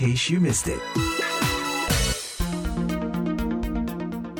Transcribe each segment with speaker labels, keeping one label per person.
Speaker 1: case you missed it.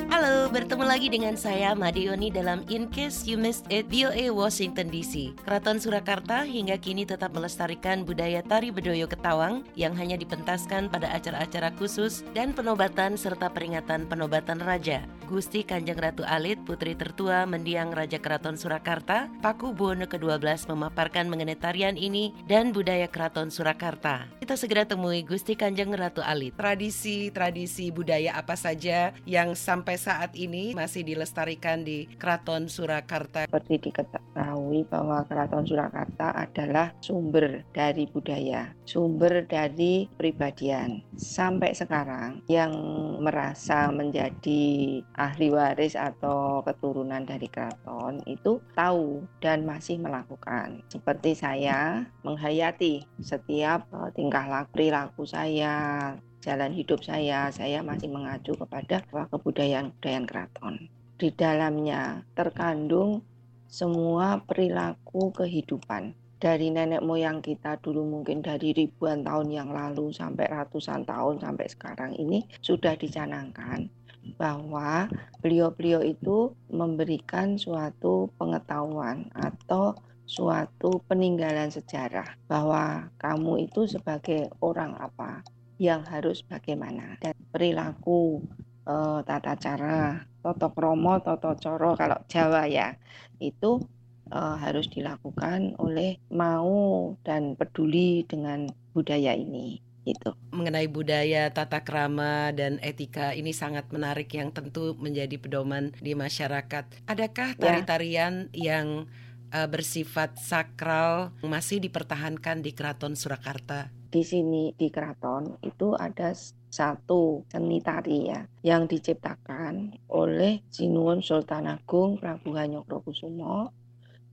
Speaker 2: Halo, bertemu lagi dengan saya Madioni dalam In Case You Missed It VOA Washington DC. Keraton Surakarta hingga kini tetap melestarikan budaya tari bedoyo Ketawang yang hanya dipentaskan pada acara-acara khusus dan penobatan serta peringatan penobatan raja. Gusti Kanjeng Ratu Alit, putri tertua mendiang Raja Keraton Surakarta, Paku Buwono ke-12 memaparkan mengenai tarian ini dan budaya Keraton Surakarta. Kita segera temui Gusti Kanjeng Ratu Alit. Tradisi-tradisi budaya apa saja yang sampai saat ini masih dilestarikan di Keraton Surakarta?
Speaker 3: Seperti diketahui bahwa Keraton Surakarta adalah sumber dari budaya, sumber dari pribadian. Sampai sekarang yang merasa menjadi ahli waris atau keturunan dari keraton itu tahu dan masih melakukan. Seperti saya menghayati setiap uh, tingkah laku perilaku saya, jalan hidup saya, saya masih mengacu kepada kebudayaan-kebudayaan keraton. Di dalamnya terkandung semua perilaku kehidupan dari nenek moyang kita dulu mungkin dari ribuan tahun yang lalu sampai ratusan tahun sampai sekarang ini sudah dicanangkan bahwa beliau-beliau itu memberikan suatu pengetahuan atau suatu peninggalan sejarah bahwa kamu itu sebagai orang apa yang harus bagaimana dan perilaku e, tata cara toto kromo toto coro kalau Jawa ya itu e, harus dilakukan oleh mau dan peduli dengan budaya ini gitu.
Speaker 2: Mengenai budaya, tata krama dan etika ini sangat menarik yang tentu menjadi pedoman di masyarakat. Adakah ya. tari-tarian ya. yang uh, bersifat sakral masih dipertahankan di Keraton Surakarta?
Speaker 3: Di sini di Keraton itu ada satu seni tari ya yang diciptakan oleh Sinuwun Sultan Agung Prabu Hanyokrokusumo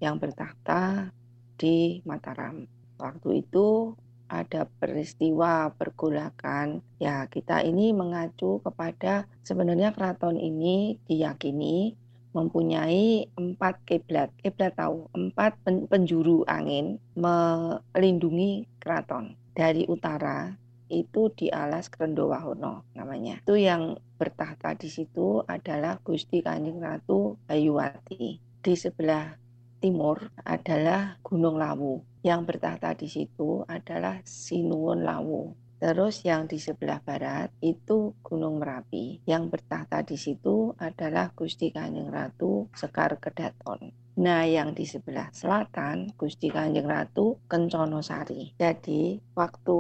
Speaker 3: yang bertakhta di Mataram. Waktu itu ada peristiwa pergolakan, ya kita ini mengacu kepada sebenarnya keraton ini diyakini mempunyai empat kiblat. Kiblat tahu, empat penjuru angin melindungi keraton. Dari utara itu di alas Krendowahono namanya. Itu yang bertahta di situ adalah Gusti Kanjeng Ratu Bayuwati. Di sebelah timur adalah Gunung Lawu. Yang bertahta di situ adalah Sinuwun Lawu. Terus yang di sebelah barat itu Gunung Merapi. Yang bertahta di situ adalah Gusti Kanjeng Ratu Sekar Kedaton. Nah, yang di sebelah selatan Gusti Kanjeng Ratu Kencono Sari. Jadi, waktu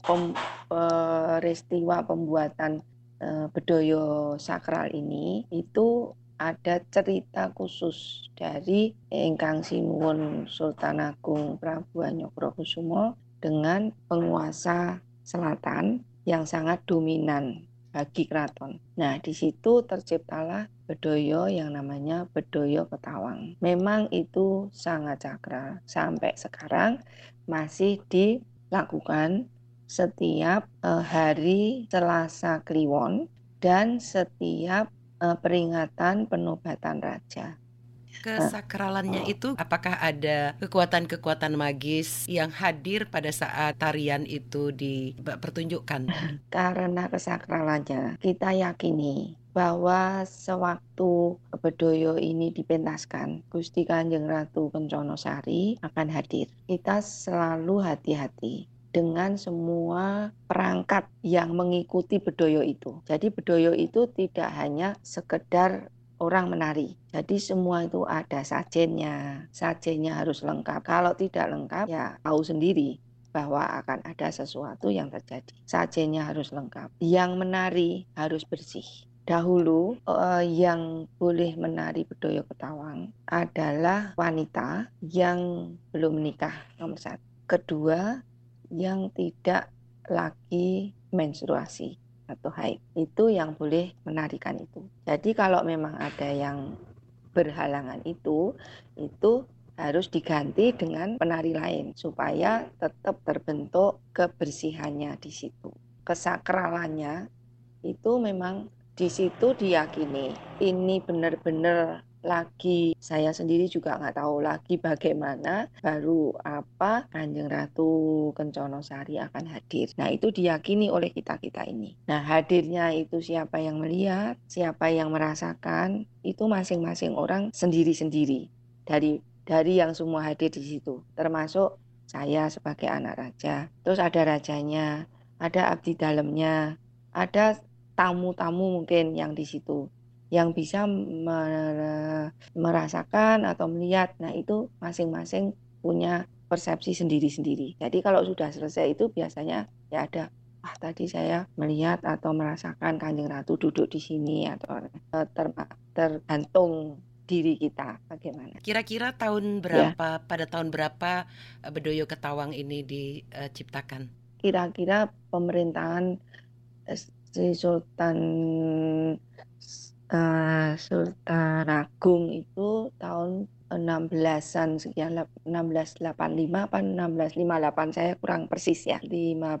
Speaker 3: pem, peristiwa pembuatan e, bedoyo sakral ini itu ada cerita khusus dari Engkang Sinuwun Sultan Agung Prabu Hanyokrokusumo dengan penguasa selatan yang sangat dominan bagi keraton. Nah, di situ terciptalah bedoyo yang namanya bedoyo Ketawang. Memang itu sangat sakral. Sampai sekarang masih dilakukan setiap uh, hari Selasa Kliwon dan setiap uh, peringatan penobatan raja.
Speaker 2: Kesakralannya itu apakah ada kekuatan-kekuatan magis yang hadir pada saat tarian itu dipertunjukkan?
Speaker 3: Karena kesakralannya kita yakini bahwa sewaktu Bedoyo ini dipentaskan, Gusti Kanjeng Ratu Kencono Sari akan hadir. Kita selalu hati-hati dengan semua perangkat yang mengikuti bedoyo itu. Jadi bedoyo itu tidak hanya sekedar orang menari. Jadi semua itu ada sajennya. Sajennya harus lengkap. Kalau tidak lengkap ya tahu sendiri bahwa akan ada sesuatu yang terjadi. Sajennya harus lengkap. Yang menari harus bersih. Dahulu uh, yang boleh menari bedoyo ketawang adalah wanita yang belum menikah nomor satu. Kedua yang tidak lagi menstruasi atau haid itu yang boleh menarikan itu. Jadi kalau memang ada yang berhalangan itu itu harus diganti dengan penari lain supaya tetap terbentuk kebersihannya di situ. Kesakralannya itu memang di situ diyakini ini benar-benar lagi saya sendiri juga nggak tahu lagi bagaimana baru apa Kanjeng Ratu Kencono Sari akan hadir. Nah itu diyakini oleh kita-kita ini. Nah hadirnya itu siapa yang melihat, siapa yang merasakan, itu masing-masing orang sendiri-sendiri dari dari yang semua hadir di situ, termasuk saya sebagai anak raja. Terus ada rajanya, ada abdi dalamnya, ada tamu-tamu mungkin yang di situ yang bisa merasakan atau melihat. Nah, itu masing-masing punya persepsi sendiri-sendiri. Jadi kalau sudah selesai itu biasanya ya ada ah tadi saya melihat atau merasakan Kanjeng Ratu duduk di sini atau eh, ter, tergantung diri kita bagaimana.
Speaker 2: Kira-kira tahun ya. berapa ya. pada tahun berapa eh, Bedoyo Ketawang ini diciptakan?
Speaker 3: Kira-kira pemerintahan Sri Sultan uh, Sultan Agung itu tahun 16-an sekian 1685 apa 1658 saya kurang persis ya. 15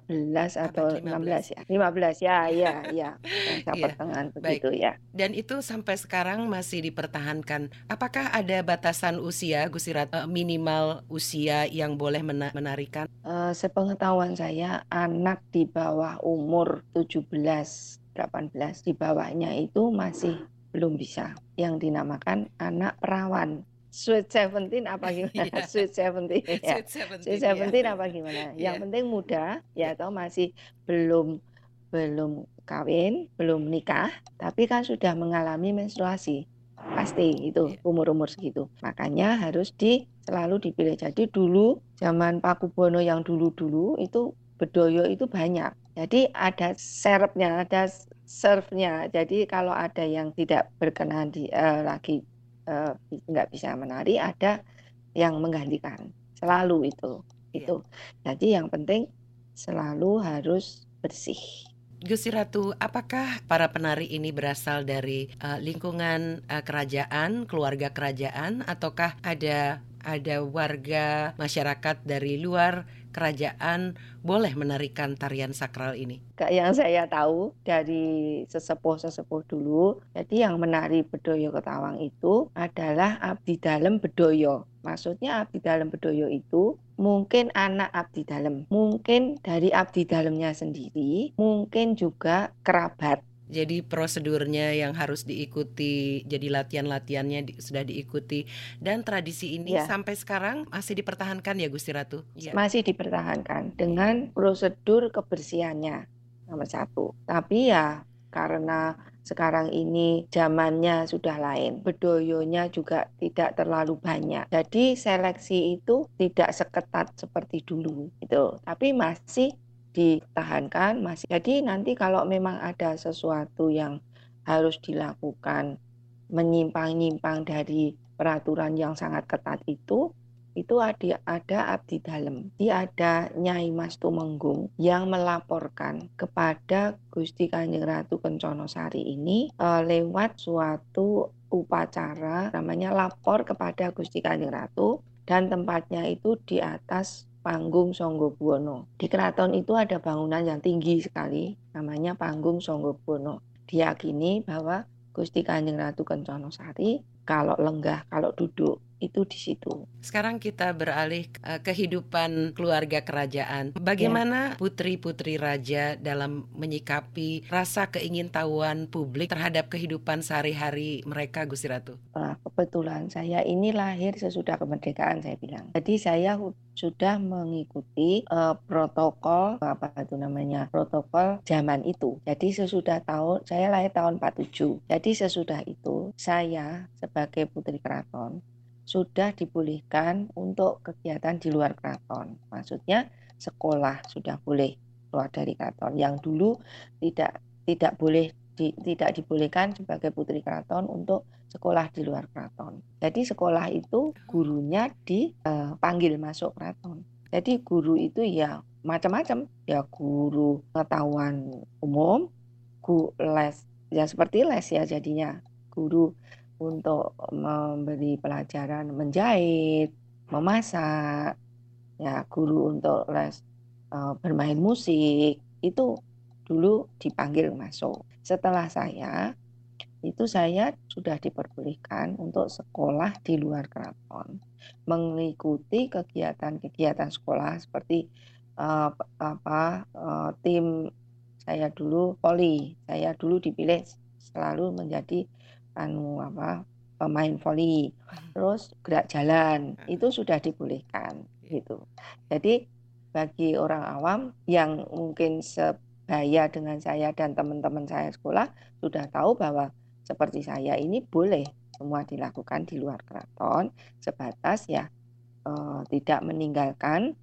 Speaker 3: atau 15. 16 ya? 15 ya ya ya. Masa yeah. pertengahan begitu ya.
Speaker 2: Dan itu sampai sekarang masih dipertahankan. Apakah ada batasan usia Gusirat eh, minimal usia yang boleh menarikan?
Speaker 3: Uh, sepengetahuan saya anak di bawah umur 17 18 di bawahnya itu masih belum bisa yang dinamakan anak perawan Sweet Seventeen apa gimana? Yeah. Sweet Seventeen ya. Sweet Seventeen, yeah. apa gimana? Yang yeah. penting muda ya atau masih belum belum kawin, belum nikah, tapi kan sudah mengalami menstruasi. Pasti itu iya. umur-umur segitu. Makanya harus di selalu dipilih. Jadi dulu zaman Pak Kubono yang dulu-dulu itu bedoyo itu banyak. Jadi ada serepnya, ada serve-nya. Jadi kalau ada yang tidak berkenan di uh, lagi uh, nggak bisa menari, ada yang menggantikan. Selalu itu. Iya. Itu. Jadi yang penting selalu harus bersih.
Speaker 2: Gusti Ratu, apakah para penari ini berasal dari uh, lingkungan uh, kerajaan, keluarga kerajaan, ataukah ada ada warga masyarakat dari luar kerajaan boleh menarikan tarian sakral ini?
Speaker 3: Yang saya tahu dari sesepuh-sesepuh dulu, jadi yang menari Bedoyo Ketawang itu adalah abdi dalam Bedoyo. Maksudnya abdi dalam Bedoyo itu mungkin anak abdi dalam, mungkin dari abdi dalamnya sendiri, mungkin juga kerabat
Speaker 2: jadi prosedurnya yang harus diikuti, jadi latihan-latihannya di, sudah diikuti dan tradisi ini ya. sampai sekarang masih dipertahankan ya Gusti Ratu?
Speaker 3: Ya. Masih dipertahankan dengan prosedur kebersihannya nomor satu. Tapi ya karena sekarang ini zamannya sudah lain, bedoyonya juga tidak terlalu banyak. Jadi seleksi itu tidak seketat seperti dulu itu, tapi masih ditahankan masih. Jadi nanti kalau memang ada sesuatu yang harus dilakukan menyimpang-nyimpang dari peraturan yang sangat ketat itu, itu ada, ada abdi dalam. Dia ada Nyai Mas Tumenggung yang melaporkan kepada Gusti Kanjeng Ratu Kencono Sari ini e, lewat suatu upacara namanya lapor kepada Gusti Kanjeng Ratu dan tempatnya itu di atas Panggung Songgobuwono. Di keraton itu ada bangunan yang tinggi sekali, namanya Panggung Songgobuwono. Diyakini bahwa Gusti Kanjeng Ratu Kencono Sari kalau lenggah, kalau duduk itu di situ.
Speaker 2: Sekarang kita beralih ke uh, kehidupan keluarga kerajaan. Bagaimana ya. putri-putri raja dalam menyikapi rasa keingintahuan publik terhadap kehidupan sehari-hari mereka, Gusti Ratu?
Speaker 3: Nah, kebetulan saya ini lahir sesudah kemerdekaan, saya bilang. Jadi saya sudah mengikuti uh, protokol apa itu namanya protokol zaman itu. Jadi sesudah tahun saya lahir tahun 47. Jadi sesudah itu saya sebagai putri keraton sudah dibolehkan untuk kegiatan di luar keraton. Maksudnya sekolah sudah boleh keluar dari keraton. Yang dulu tidak tidak boleh di, tidak dibolehkan sebagai putri keraton untuk sekolah di luar keraton. Jadi sekolah itu gurunya dipanggil uh, masuk keraton. Jadi guru itu ya macam-macam, ya guru pengetahuan umum, guru les ya seperti les ya jadinya guru untuk memberi pelajaran menjahit, memasak, ya guru untuk les uh, bermain musik itu dulu dipanggil masuk. Setelah saya itu saya sudah diperbolehkan untuk sekolah di luar keraton, mengikuti kegiatan-kegiatan sekolah seperti uh, apa uh, tim saya dulu poli, saya dulu dipilih selalu menjadi anu apa pemain voli, hmm. terus gerak jalan hmm. itu sudah dibolehkan gitu. Jadi bagi orang awam yang mungkin sebaya dengan saya dan teman-teman saya sekolah sudah tahu bahwa seperti saya ini boleh semua dilakukan di luar keraton sebatas ya eh, tidak meninggalkan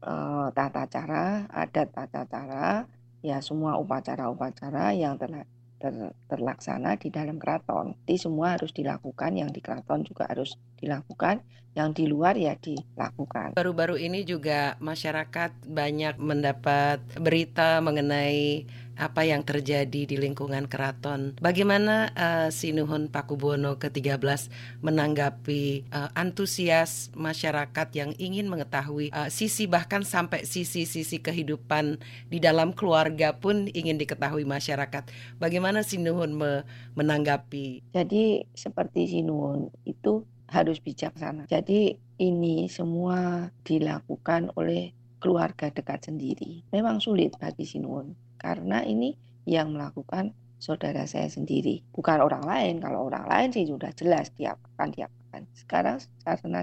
Speaker 3: eh, tata cara adat tata cara ya semua upacara-upacara yang telah ter, terlaksana di dalam keraton. Jadi semua harus dilakukan, yang di keraton juga harus dilakukan, yang di luar ya dilakukan.
Speaker 2: Baru-baru ini juga masyarakat banyak mendapat berita mengenai apa yang terjadi di lingkungan keraton. Bagaimana uh, Sinuhun Pakubono ke-13 menanggapi uh, antusias masyarakat yang ingin mengetahui uh, sisi bahkan sampai sisi-sisi kehidupan di dalam keluarga pun ingin diketahui masyarakat. Bagaimana Sinuhun me menanggapi?
Speaker 3: Jadi seperti Sinuhun itu harus bijaksana. Jadi ini semua dilakukan oleh keluarga dekat sendiri. Memang sulit bagi Sinuhun karena ini yang melakukan saudara saya sendiri, bukan orang lain. Kalau orang lain sih sudah jelas diapakan diapakan. Sekarang karena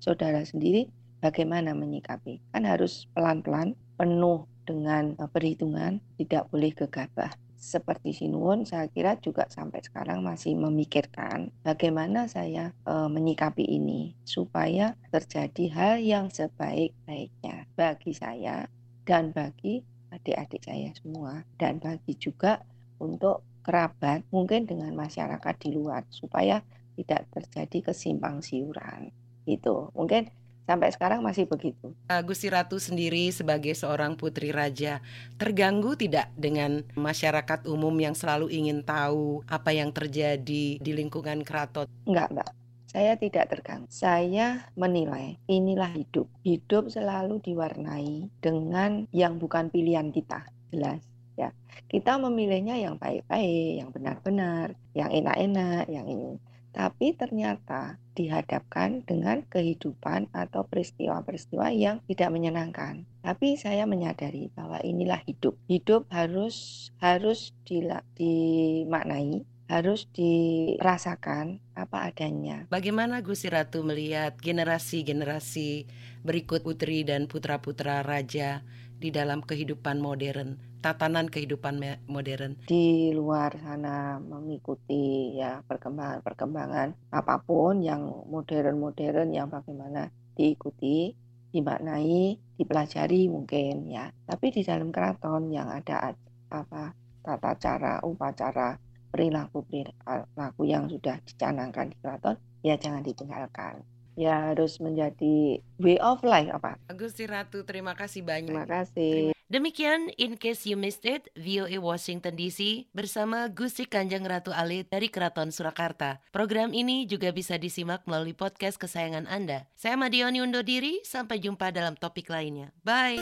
Speaker 3: saudara sendiri bagaimana menyikapi? Kan harus pelan-pelan, penuh dengan eh, perhitungan, tidak boleh gegabah. Seperti Sinuwun, saya kira juga sampai sekarang masih memikirkan bagaimana saya e, menyikapi ini supaya terjadi hal yang sebaik-baiknya bagi saya dan bagi adik-adik saya semua dan bagi juga untuk kerabat mungkin dengan masyarakat di luar supaya tidak terjadi kesimpang siuran itu mungkin sampai sekarang masih begitu.
Speaker 2: Gusti Ratu sendiri sebagai seorang putri raja terganggu tidak dengan masyarakat umum yang selalu ingin tahu apa yang terjadi di lingkungan keraton?
Speaker 3: Enggak, Mbak. Saya tidak terganggu. Saya menilai inilah hidup. Hidup selalu diwarnai dengan yang bukan pilihan kita. Jelas ya. Kita memilihnya yang baik-baik, yang benar-benar, yang enak-enak, yang ini. Tapi ternyata dihadapkan dengan kehidupan atau peristiwa-peristiwa yang tidak menyenangkan. Tapi saya menyadari bahwa inilah hidup. Hidup harus harus dimaknai harus dirasakan apa adanya.
Speaker 2: Bagaimana Gusti Ratu melihat generasi-generasi berikut putri dan putra-putra raja di dalam kehidupan modern, tatanan kehidupan modern?
Speaker 3: Di luar sana mengikuti ya perkembangan-perkembangan apa pun yang modern-modern yang bagaimana diikuti, dimaknai, dipelajari mungkin ya. Tapi di dalam keraton yang ada apa tata cara, upacara perilaku-perilaku yang sudah dicanangkan di keraton ya jangan ditinggalkan ya harus menjadi way of life apa
Speaker 2: Gusti Ratu terima kasih banyak
Speaker 3: terima kasih
Speaker 2: Demikian In Case You Missed It, VOA Washington DC bersama Gusti Kanjeng Ratu Alit dari Keraton Surakarta. Program ini juga bisa disimak melalui podcast kesayangan Anda. Saya Madioni undur diri, sampai jumpa dalam topik lainnya. Bye!